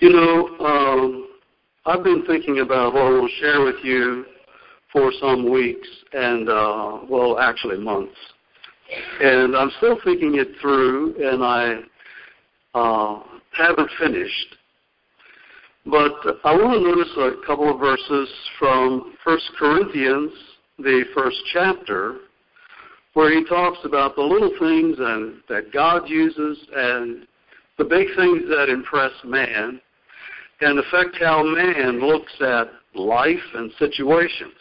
You know, um, I've been thinking about what I to share with you for some weeks and, uh, well, actually months. And I'm still thinking it through, and I uh, haven't finished. But I want to notice a couple of verses from 1 Corinthians, the first chapter, where he talks about the little things and that God uses and the big things that impress man and affect how man looks at life and situations.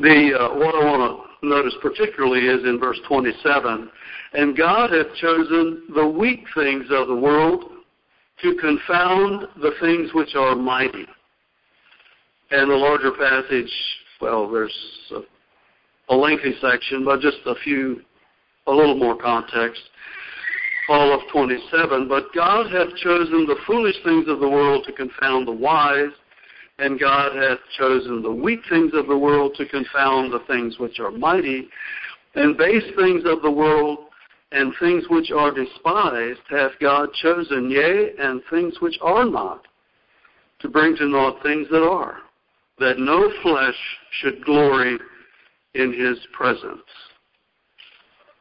The uh, what I want to notice particularly is in verse 27, and God hath chosen the weak things of the world to confound the things which are mighty. And the larger passage, well, there's a, a lengthy section, but just a few, a little more context. All of 27. But God hath chosen the foolish things of the world to confound the wise, and God hath chosen the weak things of the world to confound the things which are mighty, and base things of the world and things which are despised hath God chosen, yea, and things which are not, to bring to naught things that are, that no flesh should glory in his presence.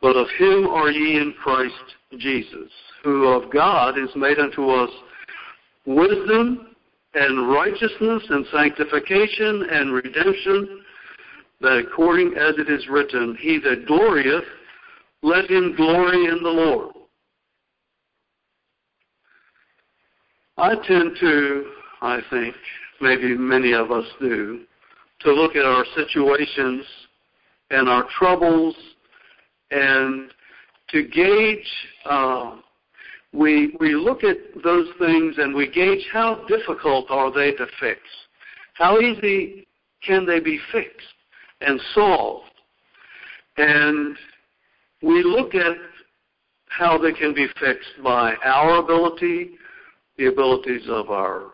But of him are ye in Christ Jesus, who of God is made unto us wisdom and righteousness and sanctification and redemption, that according as it is written, He that glorieth, let him glory in the Lord. I tend to, I think, maybe many of us do, to look at our situations and our troubles and to gauge uh, we we look at those things and we gauge how difficult are they to fix. How easy can they be fixed and solved? And we look at how they can be fixed by our ability the abilities of our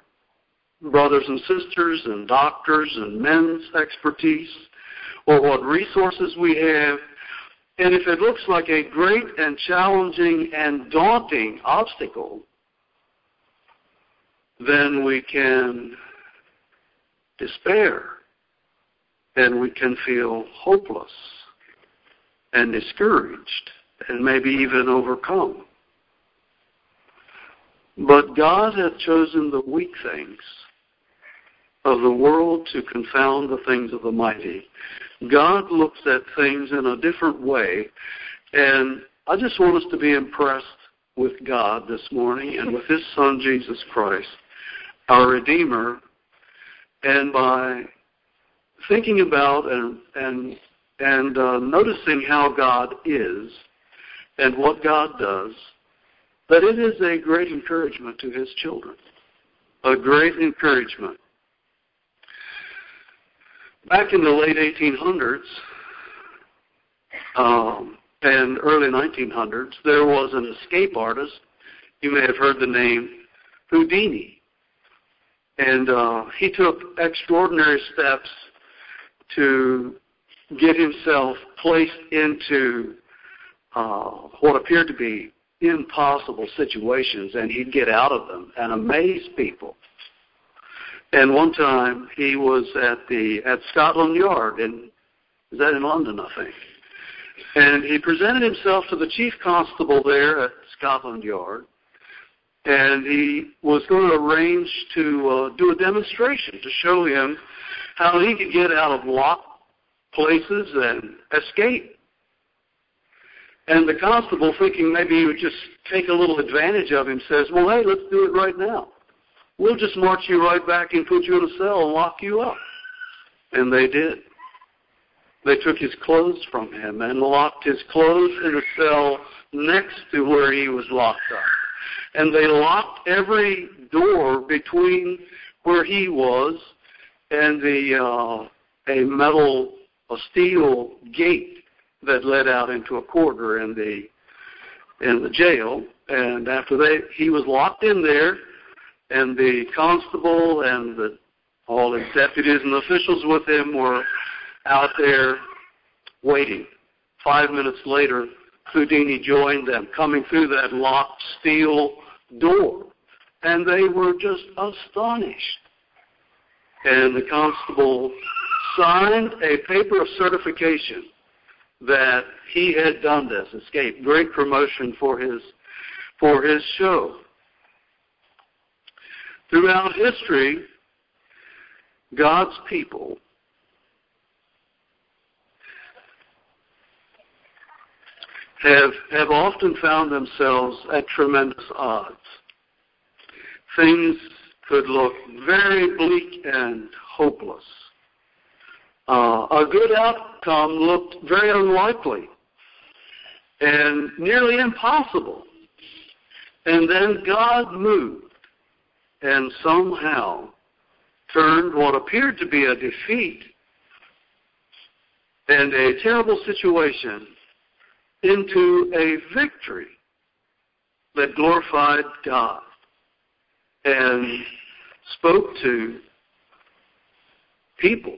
brothers and sisters and doctors and men's expertise or what resources we have and if it looks like a great and challenging and daunting obstacle, then we can despair and we can feel hopeless and discouraged and maybe even overcome. But God hath chosen the weak things of the world to confound the things of the mighty. God looks at things in a different way. And I just want us to be impressed with God this morning and with His Son, Jesus Christ, our Redeemer, and by thinking about and, and, and uh, noticing how God is and what God does, that it is a great encouragement to His children. A great encouragement back in the late 1800s um, and early 1900s, there was an escape artist. You may have heard the name Houdini. And uh, he took extraordinary steps to get himself placed into uh, what appeared to be impossible situations, and he'd get out of them and amaze people. And one time he was at the at Scotland Yard in is that in London, I think. And he presented himself to the chief constable there at Scotland Yard, and he was going to arrange to uh, do a demonstration to show him how he could get out of locked places and escape. And the constable, thinking maybe he would just take a little advantage of him, says, "Well, hey, let's do it right now." We'll just march you right back and put you in a cell and lock you up. And they did. They took his clothes from him and locked his clothes in a cell next to where he was locked up. And they locked every door between where he was and the uh, a metal, a steel gate that led out into a corridor in the in the jail. And after they, he was locked in there and the constable and the, all his deputies and officials with him were out there waiting. Five minutes later, Houdini joined them, coming through that locked steel door. And they were just astonished. And the constable signed a paper of certification that he had done this, escaped. Great promotion for his for his show. Throughout history, God's people have have often found themselves at tremendous odds. Things could look very bleak and hopeless. Uh, a good outcome looked very unlikely and nearly impossible. And then God moved and somehow turned what appeared to be a defeat and a terrible situation into a victory that glorified God and spoke to people,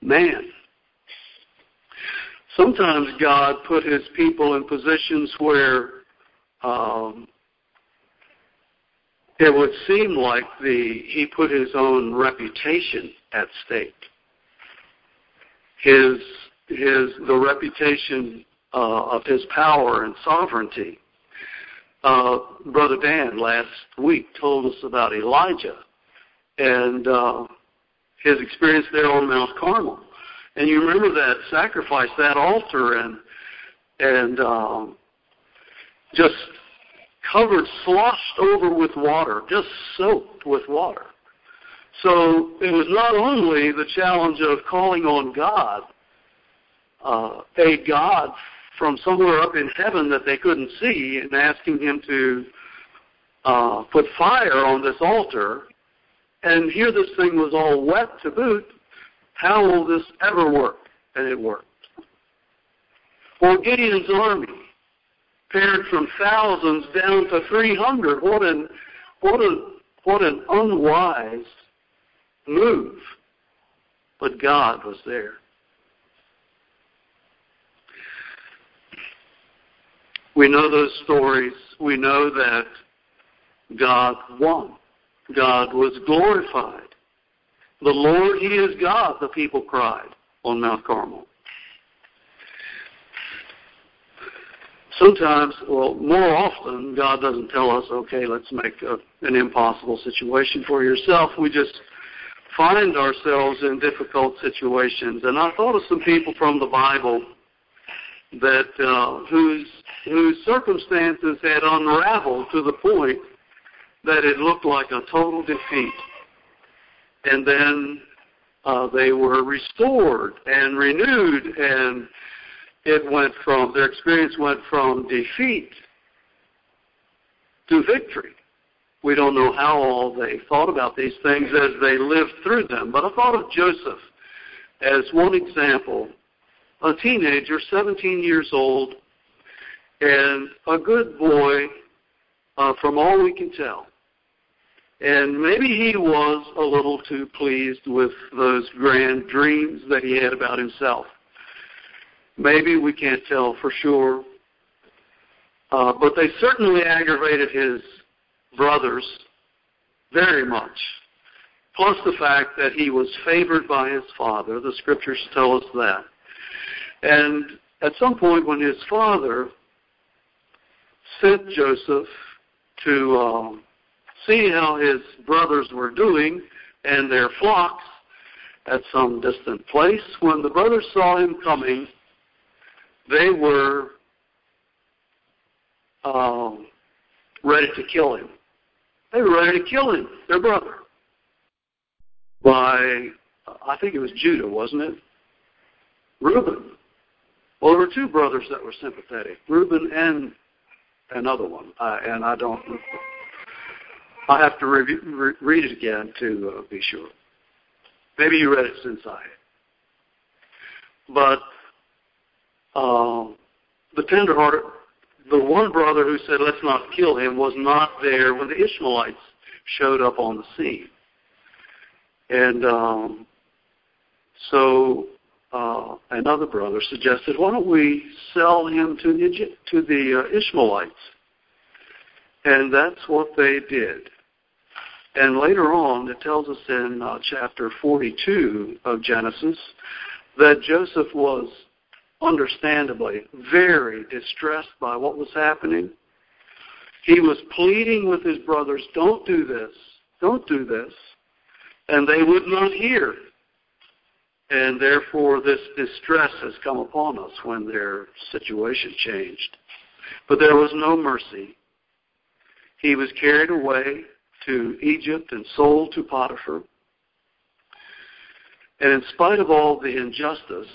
man. Sometimes God put his people in positions where um, it would seem like the he put his own reputation at stake. His his the reputation uh, of his power and sovereignty. Uh, Brother Dan last week told us about Elijah and uh, his experience there on Mount Carmel. And you remember that sacrifice, that altar, and and um, just covered, sloshed over with water, just soaked with water. So it was not only the challenge of calling on God, uh, a God from somewhere up in heaven that they couldn't see, and asking Him to uh, put fire on this altar, and here this thing was all wet to boot. How will this ever work? And it worked. Or Gideon's army pared from thousands down to 300. What an, what a, what an unwise move. But God was there. We know those stories. We know that God won. God was glorified. The Lord, He is God, the people cried on Mount Carmel. Sometimes, well, more often, God doesn't tell us, okay, let's make a, an impossible situation for yourself. We just find ourselves in difficult situations. And I thought of some people from the Bible that uh, whose whose circumstances had unraveled to the point that it looked like a total defeat, and then uh, they were restored and renewed and it went from, their experience went from defeat to victory. We don't know how all they thought about these things as they lived through them. But I thought of Joseph as one example. A teenager, 17 years old, and a good boy uh, from all we can tell. And maybe he was a little too pleased with those grand dreams that he had about himself. Maybe we can't tell for sure. Uh, but they certainly aggravated his brothers very much. Plus the fact that he was favored by his father. The scriptures tell us that. And at some point when his father sent Joseph to um, see how his brothers were doing and their flocks at some distant place, when the brothers saw him coming, they were um, ready to kill him. They were ready to kill him, their brother. By, I think it was Judah, wasn't it? Reuben. Well, there were two brothers that were sympathetic, Reuben and another one, uh, and I don't. I have to re- read it again to uh, be sure. Maybe you read it since I. But um, the tenderhearted, the one brother who said, let's not kill him, was not there when the Ishmaelites showed up on the scene. And um, so uh, another brother suggested, why don't we sell him to the, to the uh, Ishmaelites? And that's what they did. And later on, it tells us in uh, chapter 42 of Genesis that Joseph was understandably very distressed by what was happening. He was pleading with his brothers, don't do this, don't do this. And they would not hear. And therefore, this distress has come upon us when their situation changed. But there was no mercy. He was carried away to Egypt and sold to Potiphar. And in spite of all the injustice,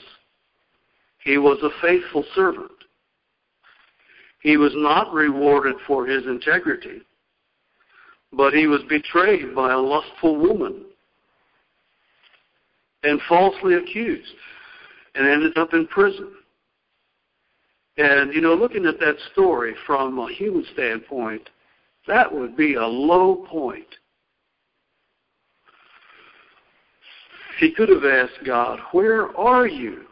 he was a faithful servant. He was not rewarded for his integrity, but he was betrayed by a lustful woman and falsely accused and ended up in prison. And, you know, looking at that story from a human standpoint, that would be a low point. He could have asked God, Where are you?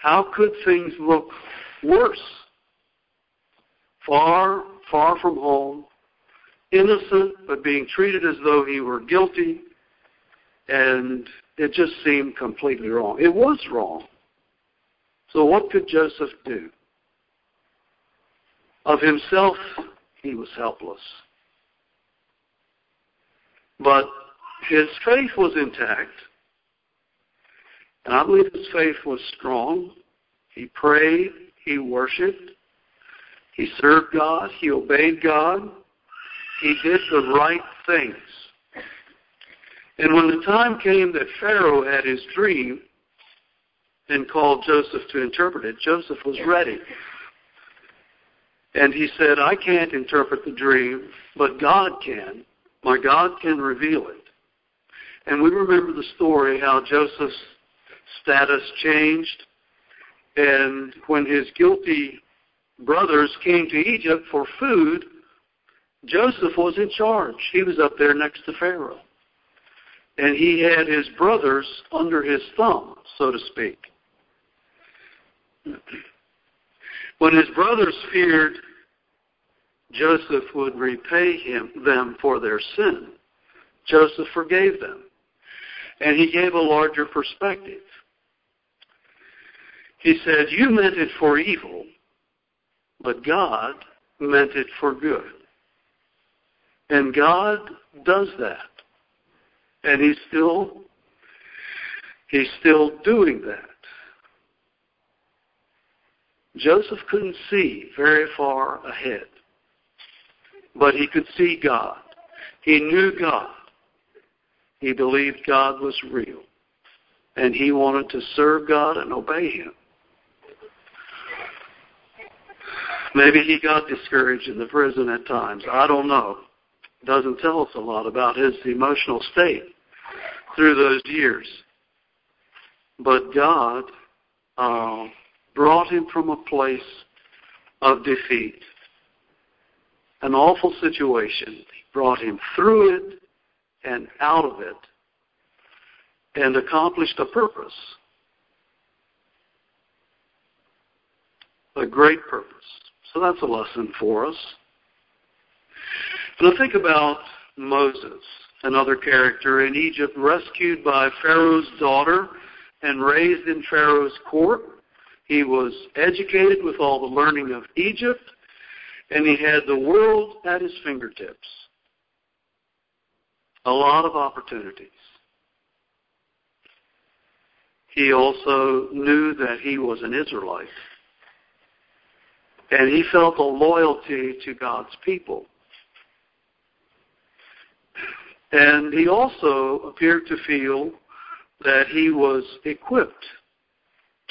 How could things look worse? Far, far from home, innocent, but being treated as though he were guilty, and it just seemed completely wrong. It was wrong. So what could Joseph do? Of himself, he was helpless. But his faith was intact. And I believe his faith was strong. He prayed. He worshiped. He served God. He obeyed God. He did the right things. And when the time came that Pharaoh had his dream and called Joseph to interpret it, Joseph was ready. And he said, I can't interpret the dream, but God can. My God can reveal it. And we remember the story how Joseph's status changed. And when his guilty brothers came to Egypt for food, Joseph was in charge. He was up there next to Pharaoh and he had his brothers under his thumb, so to speak. When his brothers feared Joseph would repay him them for their sin, Joseph forgave them. And he gave a larger perspective. He said, You meant it for evil, but God meant it for good. And God does that. And he's still he's still doing that. Joseph couldn't see very far ahead, but he could see God. He knew God. He believed God was real. And he wanted to serve God and obey Him. Maybe he got discouraged in the prison at times. I don't know doesn't tell us a lot about his emotional state through those years. But God uh, brought him from a place of defeat, an awful situation. He brought him through it and out of it and accomplished a purpose. A great purpose. So that's a lesson for us. I think about Moses, another character in Egypt, rescued by Pharaoh's daughter and raised in Pharaoh's court. He was educated with all the learning of Egypt, and he had the world at his fingertips. A lot of opportunities. He also knew that he was an Israelite. And he felt a loyalty to God's people. And he also appeared to feel that he was equipped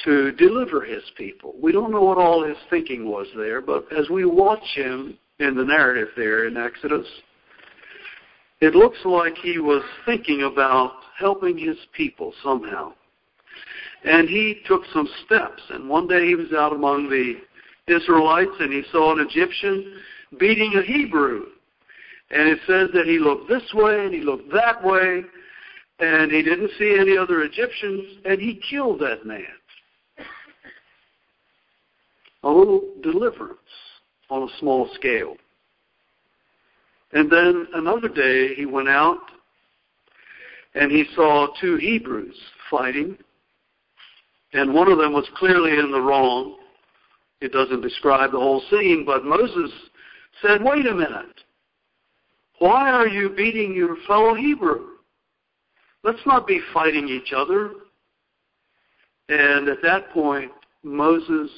to deliver his people. We don't know what all his thinking was there, but as we watch him in the narrative there in Exodus, it looks like he was thinking about helping his people somehow. And he took some steps. And one day he was out among the Israelites and he saw an Egyptian beating a Hebrew. And it says that he looked this way and he looked that way. and he didn't see any other Egyptians, and he killed that man. A little deliverance on a small scale. And then another day he went out and he saw two Hebrews fighting, and one of them was clearly in the wrong. It doesn't describe the whole scene, but Moses said, Wait a minute. Why are you beating your fellow Hebrew? Let's not be fighting each other. And at that point, Moses'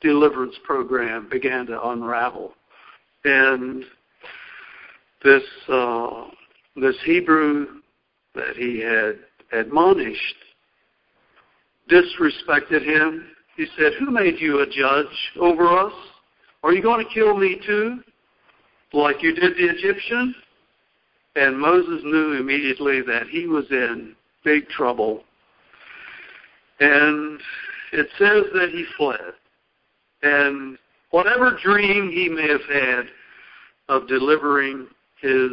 deliverance program began to unravel. And this uh, this Hebrew that he had admonished disrespected him. He said, Who made you a judge over us? Are you going to kill me too? Like you did the Egyptian? And Moses knew immediately that he was in big trouble. And it says that he fled. And whatever dream he may have had of delivering his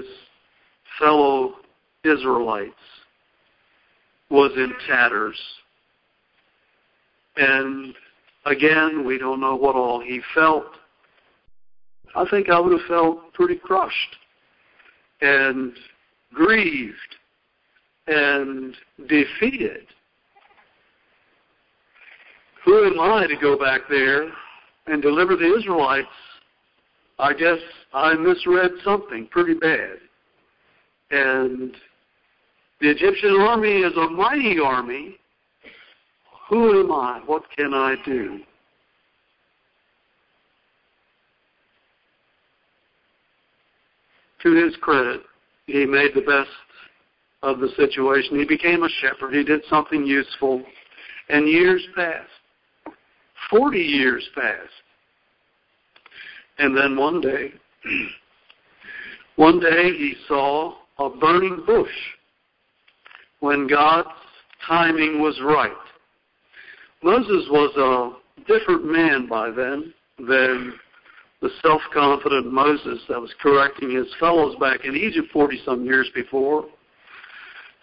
fellow Israelites was in tatters. And again, we don't know what all he felt. I think I would have felt pretty crushed and grieved and defeated. Who am I to go back there and deliver the Israelites? I guess I misread something pretty bad. And the Egyptian army is a mighty army. Who am I? What can I do? To his credit, he made the best of the situation. He became a shepherd. He did something useful. And years passed. Forty years passed. And then one day, one day he saw a burning bush when God's timing was right. Moses was a different man by then than the self-confident Moses that was correcting his fellows back in Egypt 40 some years before.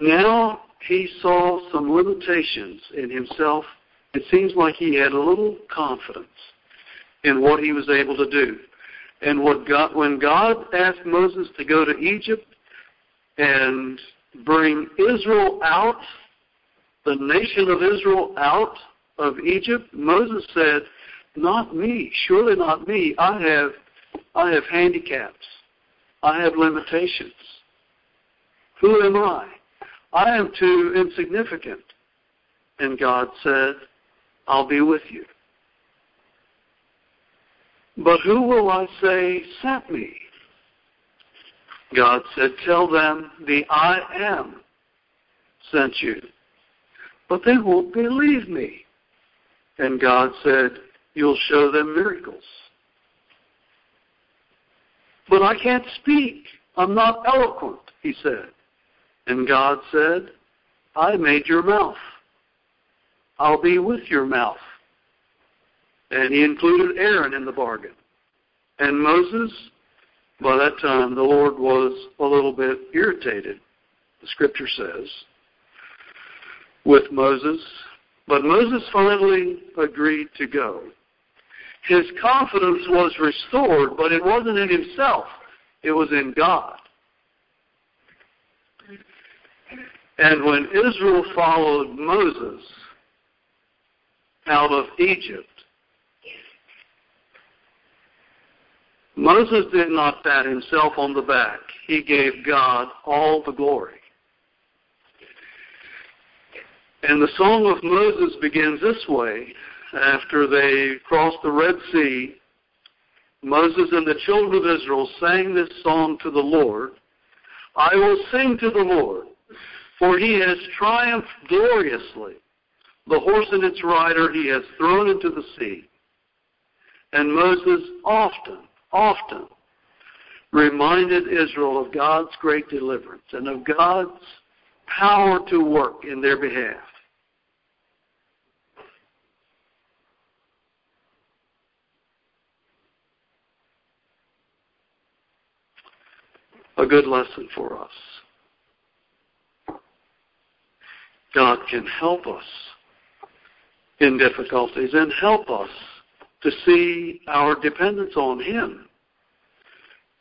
Now he saw some limitations in himself. It seems like he had a little confidence in what he was able to do. And what God, when God asked Moses to go to Egypt and bring Israel out, the nation of Israel out of Egypt, Moses said, "Not me, surely not me. I have, I have handicaps. I have limitations. Who am I? I am too insignificant." And God said, "I'll be with you." But who will I say sent me? God said, Tell them the I am sent you. But they won't believe me. And God said, You'll show them miracles. But I can't speak. I'm not eloquent, he said. And God said, I made your mouth. I'll be with your mouth. And he included Aaron in the bargain. And Moses, by that time, the Lord was a little bit irritated, the scripture says, with Moses. But Moses finally agreed to go. His confidence was restored, but it wasn't in himself, it was in God. And when Israel followed Moses out of Egypt, Moses did not pat himself on the back. He gave God all the glory. And the Song of Moses begins this way. After they crossed the Red Sea, Moses and the children of Israel sang this song to the Lord. I will sing to the Lord, for he has triumphed gloriously. The horse and its rider he has thrown into the sea. And Moses often often reminded Israel of God's great deliverance and of God's power to work in their behalf. A good lesson for us. God can help us in difficulties and help us to see our dependence on Him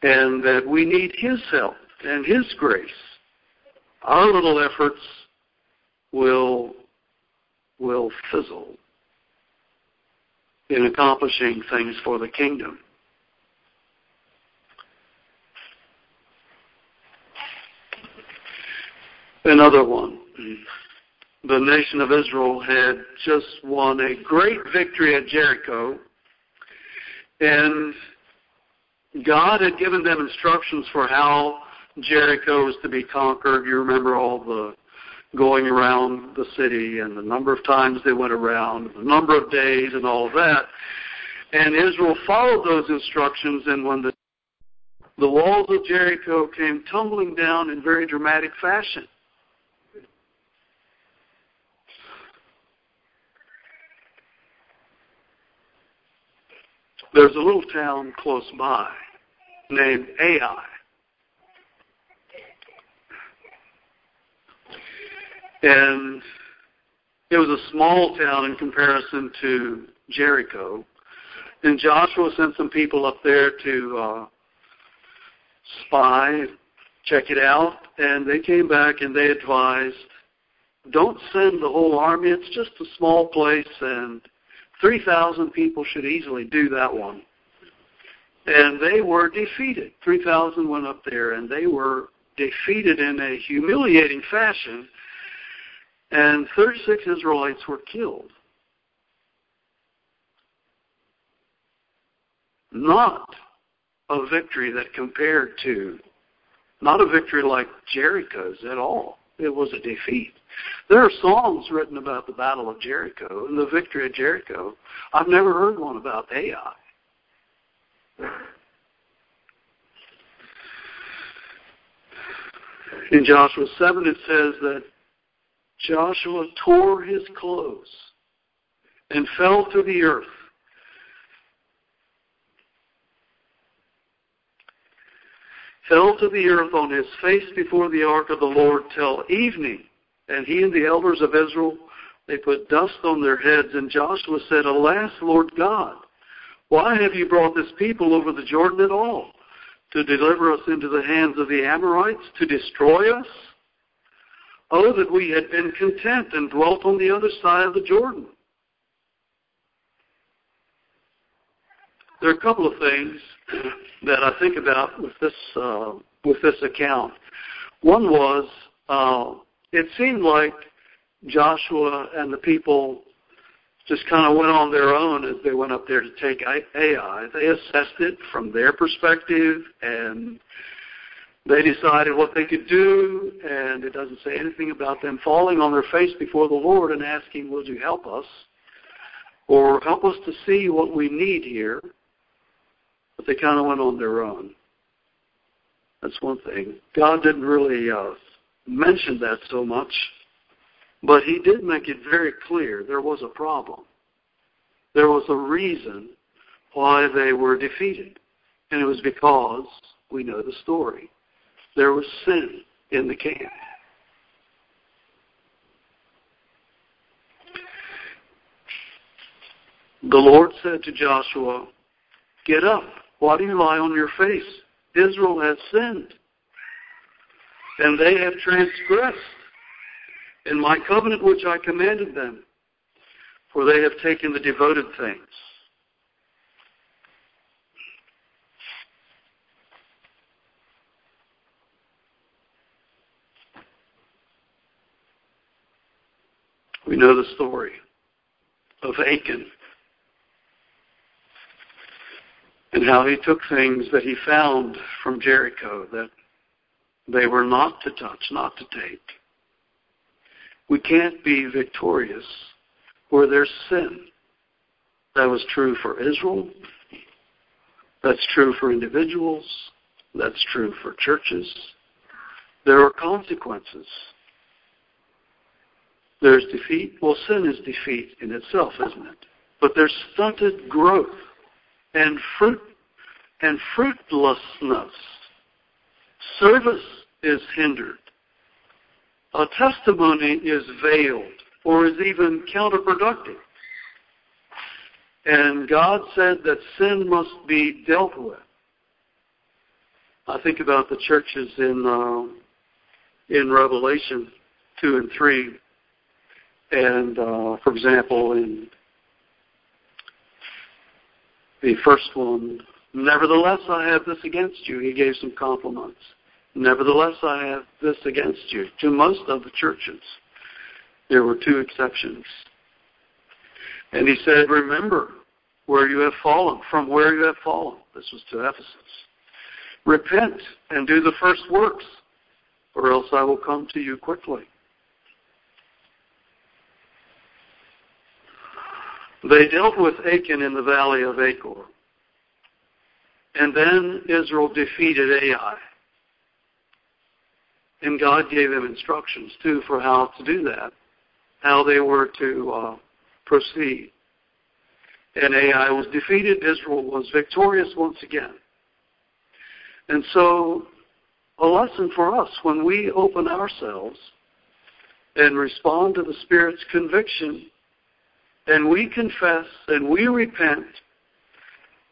and that we need His help and His grace. Our little efforts will will fizzle in accomplishing things for the kingdom. Another one. The nation of Israel had just won a great victory at Jericho, and God had given them instructions for how Jericho was to be conquered. You remember all the going around the city and the number of times they went around, the number of days and all of that. And Israel followed those instructions and when the the walls of Jericho came tumbling down in very dramatic fashion. There's a little town close by named Ai. And it was a small town in comparison to Jericho. And Joshua sent some people up there to uh, spy, check it out, and they came back and they advised, don't send the whole army. It's just a small place, and 3,000 people should easily do that one. And they were defeated. 3,000 went up there, and they were defeated in a humiliating fashion and 36 Israelites were killed. Not a victory that compared to, not a victory like Jericho's at all. It was a defeat. There are songs written about the Battle of Jericho and the victory of Jericho. I've never heard one about Ai. In Joshua 7, it says that Joshua tore his clothes and fell to the earth. Fell to the earth on his face before the ark of the Lord till evening. And he and the elders of Israel, they put dust on their heads. And Joshua said, Alas, Lord God, why have you brought this people over the Jordan at all? To deliver us into the hands of the Amorites? To destroy us? Oh, that we had been content and dwelt on the other side of the Jordan. There are a couple of things that I think about with this uh, with this account. One was uh, it seemed like Joshua and the people just kind of went on their own as they went up there to take Ai. They assessed it from their perspective and they decided what they could do, and it doesn't say anything about them falling on their face before the Lord and asking, Would you help us? Or help us to see what we need here. But they kind of went on their own. That's one thing. God didn't really uh, mention that so much, but He did make it very clear there was a problem. There was a reason why they were defeated. And it was because we know the story there was sin in the camp. The Lord said to Joshua, Get up. Why do you lie on your face? Israel has sinned, and they have transgressed in my covenant which I commanded them, for they have taken the devoted things We know the story of Achan and how he took things that he found from Jericho that they were not to touch, not to take. We can't be victorious where there's sin. That was true for Israel. That's true for individuals. That's true for churches. There are consequences there's defeat. Well, sin is defeat in itself, isn't it? But there's stunted growth and fruit and fruitlessness. Service is hindered. a testimony is veiled or is even counterproductive. And God said that sin must be dealt with. I think about the churches in uh, in Revelation two and three, and uh, for example, in the first one, nevertheless I have this against you. He gave some compliments. Nevertheless I have this against you. To most of the churches, there were two exceptions. And he said, Remember where you have fallen, from where you have fallen. This was to Ephesus. Repent and do the first works, or else I will come to you quickly. They dealt with Achan in the valley of Achor. And then Israel defeated Ai. And God gave them instructions, too, for how to do that, how they were to uh, proceed. And Ai was defeated. Israel was victorious once again. And so, a lesson for us when we open ourselves and respond to the Spirit's conviction and we confess and we repent,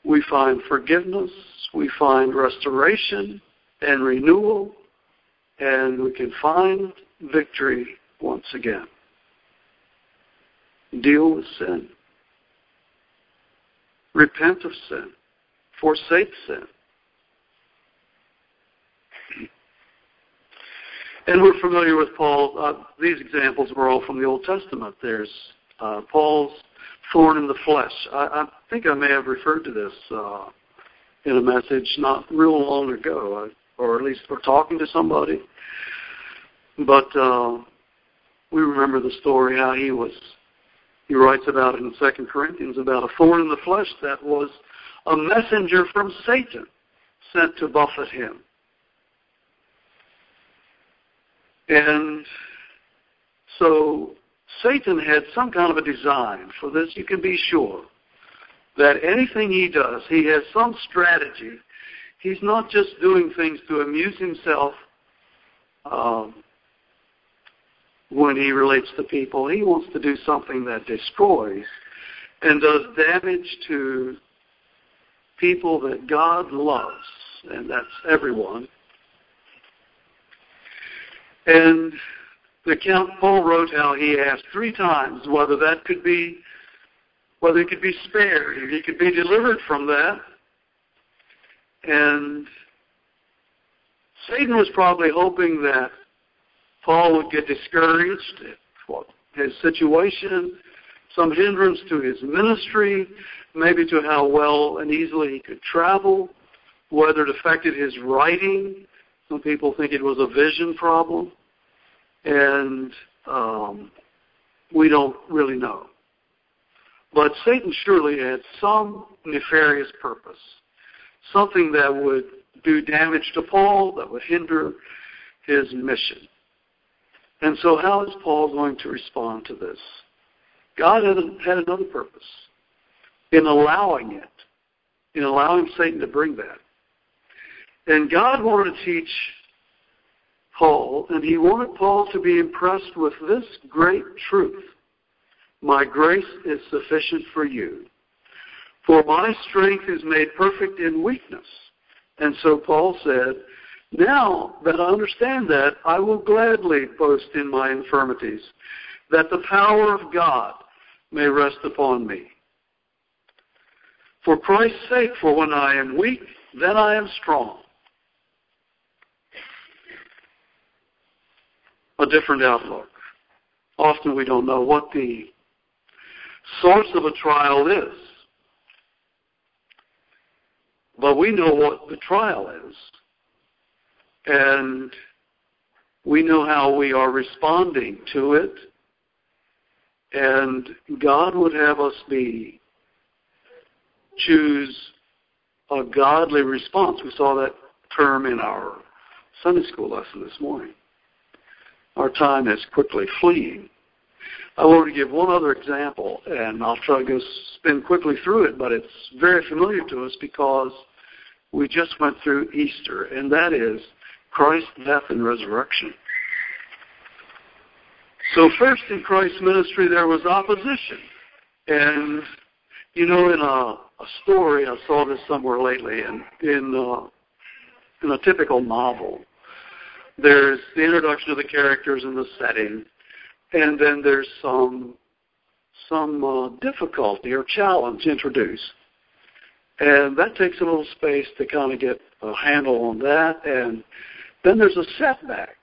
we find forgiveness, we find restoration and renewal, and we can find victory once again. Deal with sin. Repent of sin. Forsake sin. And we're familiar with Paul. Uh, these examples were all from the Old Testament. There's uh, Paul's thorn in the flesh. I, I think I may have referred to this uh, in a message not real long ago, uh, or at least for talking to somebody. But uh, we remember the story how he was. He writes about it in Second Corinthians about a thorn in the flesh that was a messenger from Satan sent to buffet him. And so Satan had some kind of a design for this. You can be sure that anything he does, he has some strategy. He's not just doing things to amuse himself um, when he relates to people. He wants to do something that destroys and does damage to people that God loves, and that's everyone. And the account Paul wrote how he asked three times whether that could be whether he could be spared, if he could be delivered from that. And Satan was probably hoping that Paul would get discouraged at his situation, some hindrance to his ministry, maybe to how well and easily he could travel, whether it affected his writing. Some people think it was a vision problem and um, we don't really know. But Satan surely had some nefarious purpose, something that would do damage to Paul, that would hinder his mission. And so, how is Paul going to respond to this? God had, had another purpose in allowing it, in allowing Satan to bring that. And God wanted to teach Paul, and he wanted Paul to be impressed with this great truth. My grace is sufficient for you. For my strength is made perfect in weakness. And so Paul said, Now that I understand that, I will gladly boast in my infirmities, that the power of God may rest upon me. For Christ's sake, for when I am weak, then I am strong. A different outlook. Often we don't know what the source of a trial is. But we know what the trial is. And we know how we are responding to it. And God would have us be choose a godly response. We saw that term in our Sunday school lesson this morning. Our time is quickly fleeing. I want to give one other example, and I'll try to spin quickly through it, but it's very familiar to us because we just went through Easter, and that is Christ's death and resurrection. So first in Christ's ministry there was opposition. And, you know, in a, a story, I saw this somewhere lately, and in, uh, in a typical novel, there's the introduction of the characters and the setting, and then there's some some uh, difficulty or challenge introduced. And that takes a little space to kind of get a handle on that. And then there's a setback.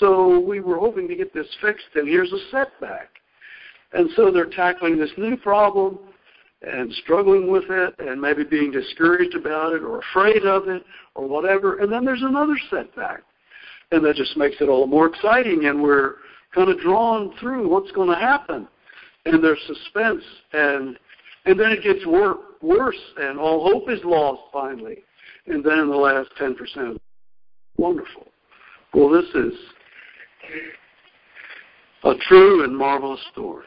So we were hoping to get this fixed, and here's a setback. And so they're tackling this new problem and struggling with it and maybe being discouraged about it or afraid of it or whatever. And then there's another setback. And that just makes it all more exciting, and we're kind of drawn through what's going to happen. And there's suspense, and and then it gets wor- worse, and all hope is lost finally. And then in the last 10%, wonderful. Well, this is a true and marvelous story.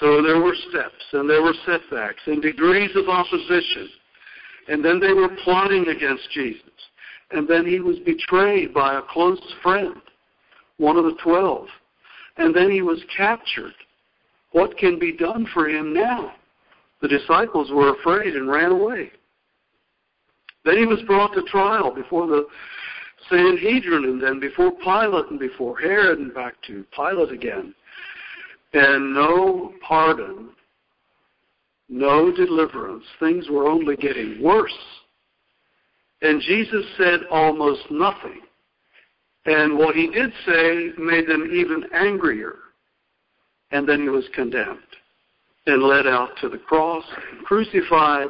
So there were steps, and there were setbacks, and degrees of opposition. And then they were plotting against Jesus. And then he was betrayed by a close friend, one of the twelve. And then he was captured. What can be done for him now? The disciples were afraid and ran away. Then he was brought to trial before the Sanhedrin and then before Pilate and before Herod and back to Pilate again. And no pardon, no deliverance. Things were only getting worse. And Jesus said almost nothing. And what he did say made them even angrier. And then he was condemned and led out to the cross, crucified,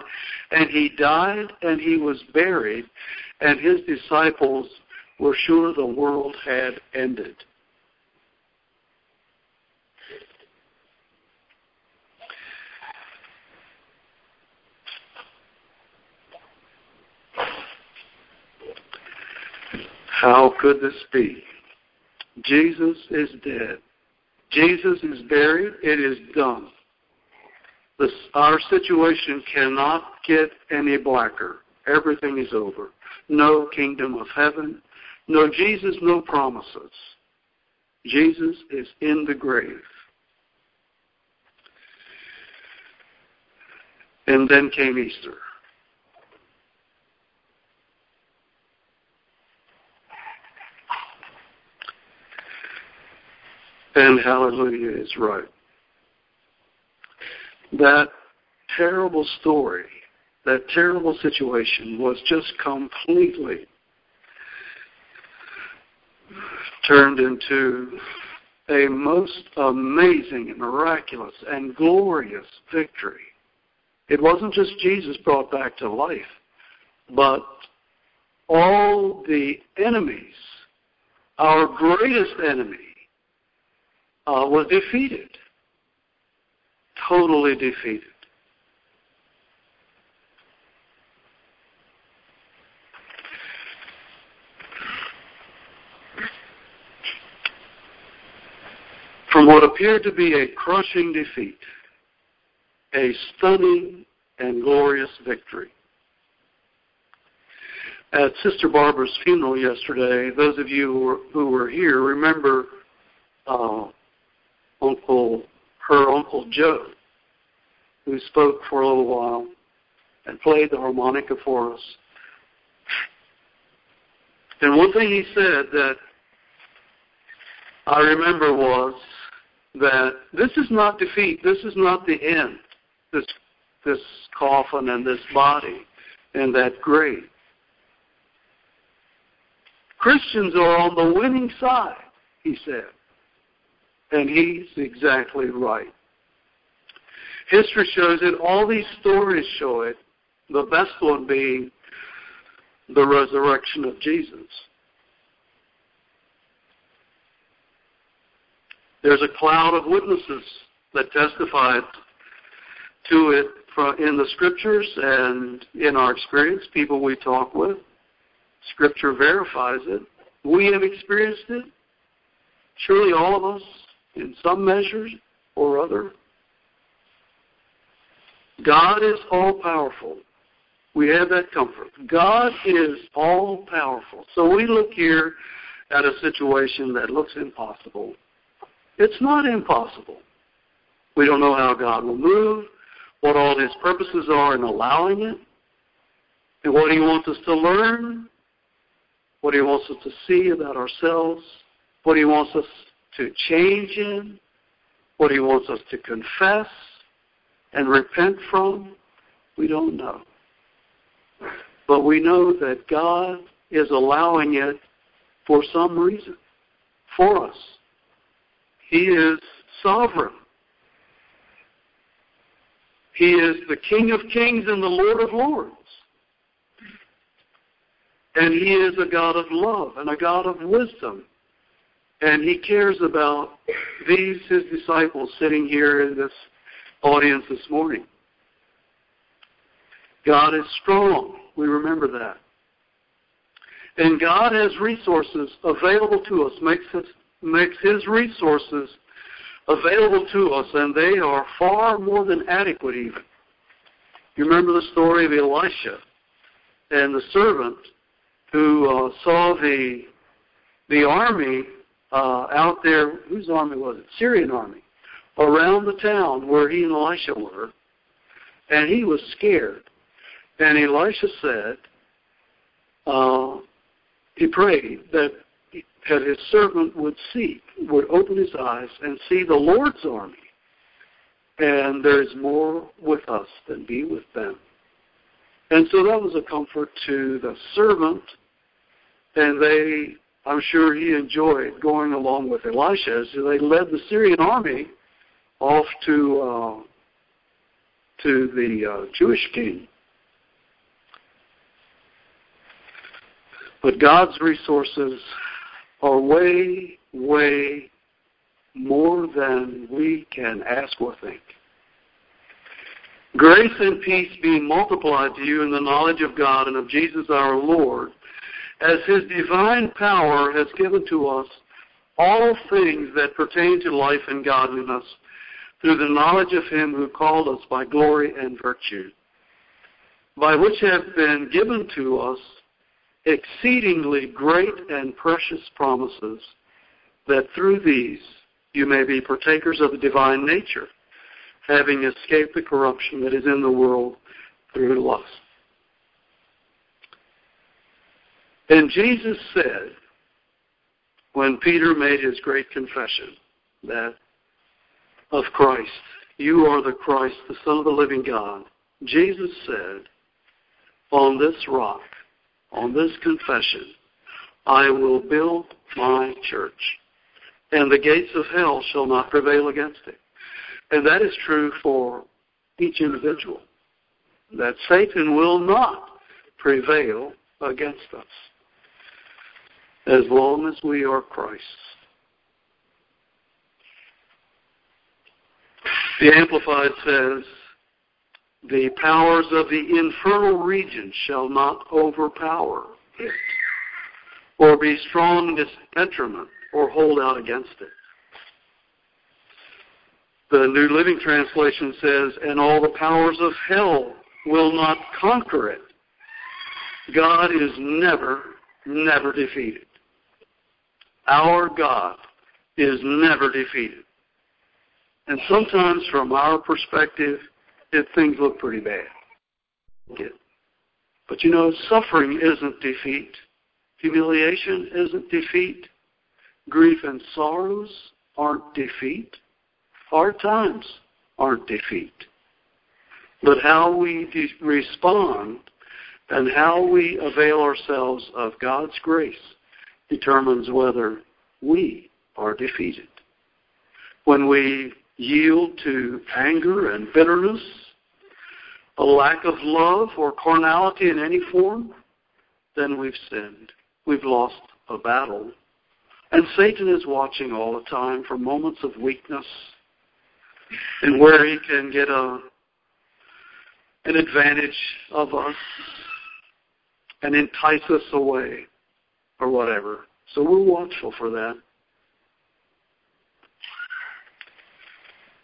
and he died and he was buried, and his disciples were sure the world had ended. How could this be? Jesus is dead. Jesus is buried. It is done. This, our situation cannot get any blacker. Everything is over. No kingdom of heaven. No Jesus, no promises. Jesus is in the grave. And then came Easter. And hallelujah is right that terrible story, that terrible situation was just completely turned into a most amazing and miraculous and glorious victory. It wasn't just Jesus brought back to life, but all the enemies, our greatest enemy, uh, was defeated totally defeated. From what appeared to be a crushing defeat, a stunning and glorious victory. At Sister Barbara's funeral yesterday, those of you who were, who were here remember uh, Uncle her Uncle Joe, who spoke for a little while and played the harmonica for us. And one thing he said that I remember was that this is not defeat. This is not the end. This this coffin and this body and that grave. Christians are on the winning side, he said. And he's exactly right. History shows it, all these stories show it, the best one being the resurrection of Jesus. There's a cloud of witnesses that testified to it in the scriptures and in our experience, people we talk with. Scripture verifies it. We have experienced it. Surely all of us in some measures or other. God is all powerful. We have that comfort. God is all powerful. So we look here at a situation that looks impossible. It's not impossible. We don't know how God will move, what all His purposes are in allowing it, and what He wants us to learn, what He wants us to see about ourselves, what He wants us to change in, what He wants us to confess and repent from. We don't know. But we know that God is allowing it for some reason, for us. He is sovereign. He is the King of kings and the Lord of lords. And He is a God of love and a God of wisdom. And He cares about these, His disciples, sitting here in this audience this morning. God is strong. We remember that. And God has resources available to us, makes his, makes his resources available to us, and they are far more than adequate even. You remember the story of Elisha and the servant who uh, saw the the army uh, out there. Whose army was it? Syrian army around the town where he and Elisha were, and he was scared. And Elisha said, uh, he prayed that that his servant would see, would open his eyes and see the Lord's army. And there is more with us than be with them. And so that was a comfort to the servant, and they, I'm sure he enjoyed going along with Elisha as they led the Syrian army off to uh, to the uh, Jewish king. But God's resources are way, way more than we can ask or think. Grace and peace be multiplied to you in the knowledge of God and of Jesus our Lord, as his divine power has given to us all things that pertain to life and godliness through the knowledge of him who called us by glory and virtue, by which have been given to us exceedingly great and precious promises, that through these you may be partakers of the divine nature, having escaped the corruption that is in the world through lust. And Jesus said, when Peter made his great confession that of Christ, you are the Christ, the Son of the living God, Jesus said, on this rock on this confession, I will build my church, and the gates of hell shall not prevail against it. And that is true for each individual, that Satan will not prevail against us as long as we are Christ's. The Amplified says, the powers of the infernal region shall not overpower it, or be strong in its detriment, or hold out against it. The New Living Translation says, and all the powers of hell will not conquer it. God is never, never defeated. Our God is never defeated. And sometimes from our perspective, if things look pretty bad. But you know, suffering isn't defeat. Humiliation isn't defeat. Grief and sorrows aren't defeat. Hard times aren't defeat. But how we de- respond and how we avail ourselves of God's grace determines whether we are defeated. When we yield to anger and bitterness, a lack of love or carnality in any form, then we've sinned. We've lost a battle. And Satan is watching all the time for moments of weakness and where he can get a an advantage of us and entice us away or whatever. So we're watchful for that.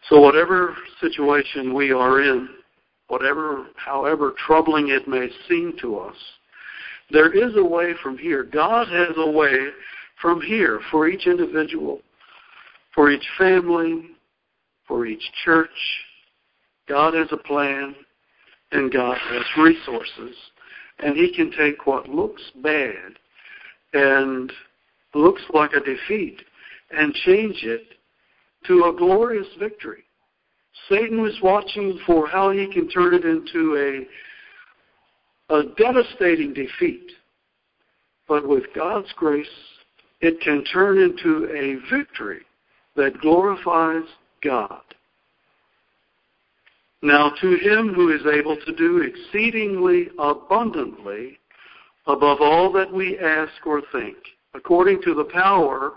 So whatever situation we are in, whatever, however troubling it may seem to us, there is a way from here. God has a way from here for each individual For each family, for each church, God has a plan and God has resources. And He can take what looks bad and looks like a defeat and change it to a glorious victory. Satan was watching for how he can turn it into a, a devastating defeat. But with God's grace, it can turn into a victory that glorifies God. Now to him who is able to do exceedingly abundantly above all that we ask or think, according to the power,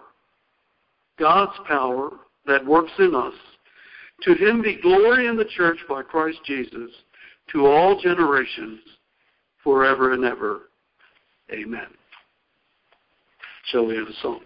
God's power that works in us, to him be glory in the church by Christ Jesus to all generations forever and ever. Amen. Shall we have a song?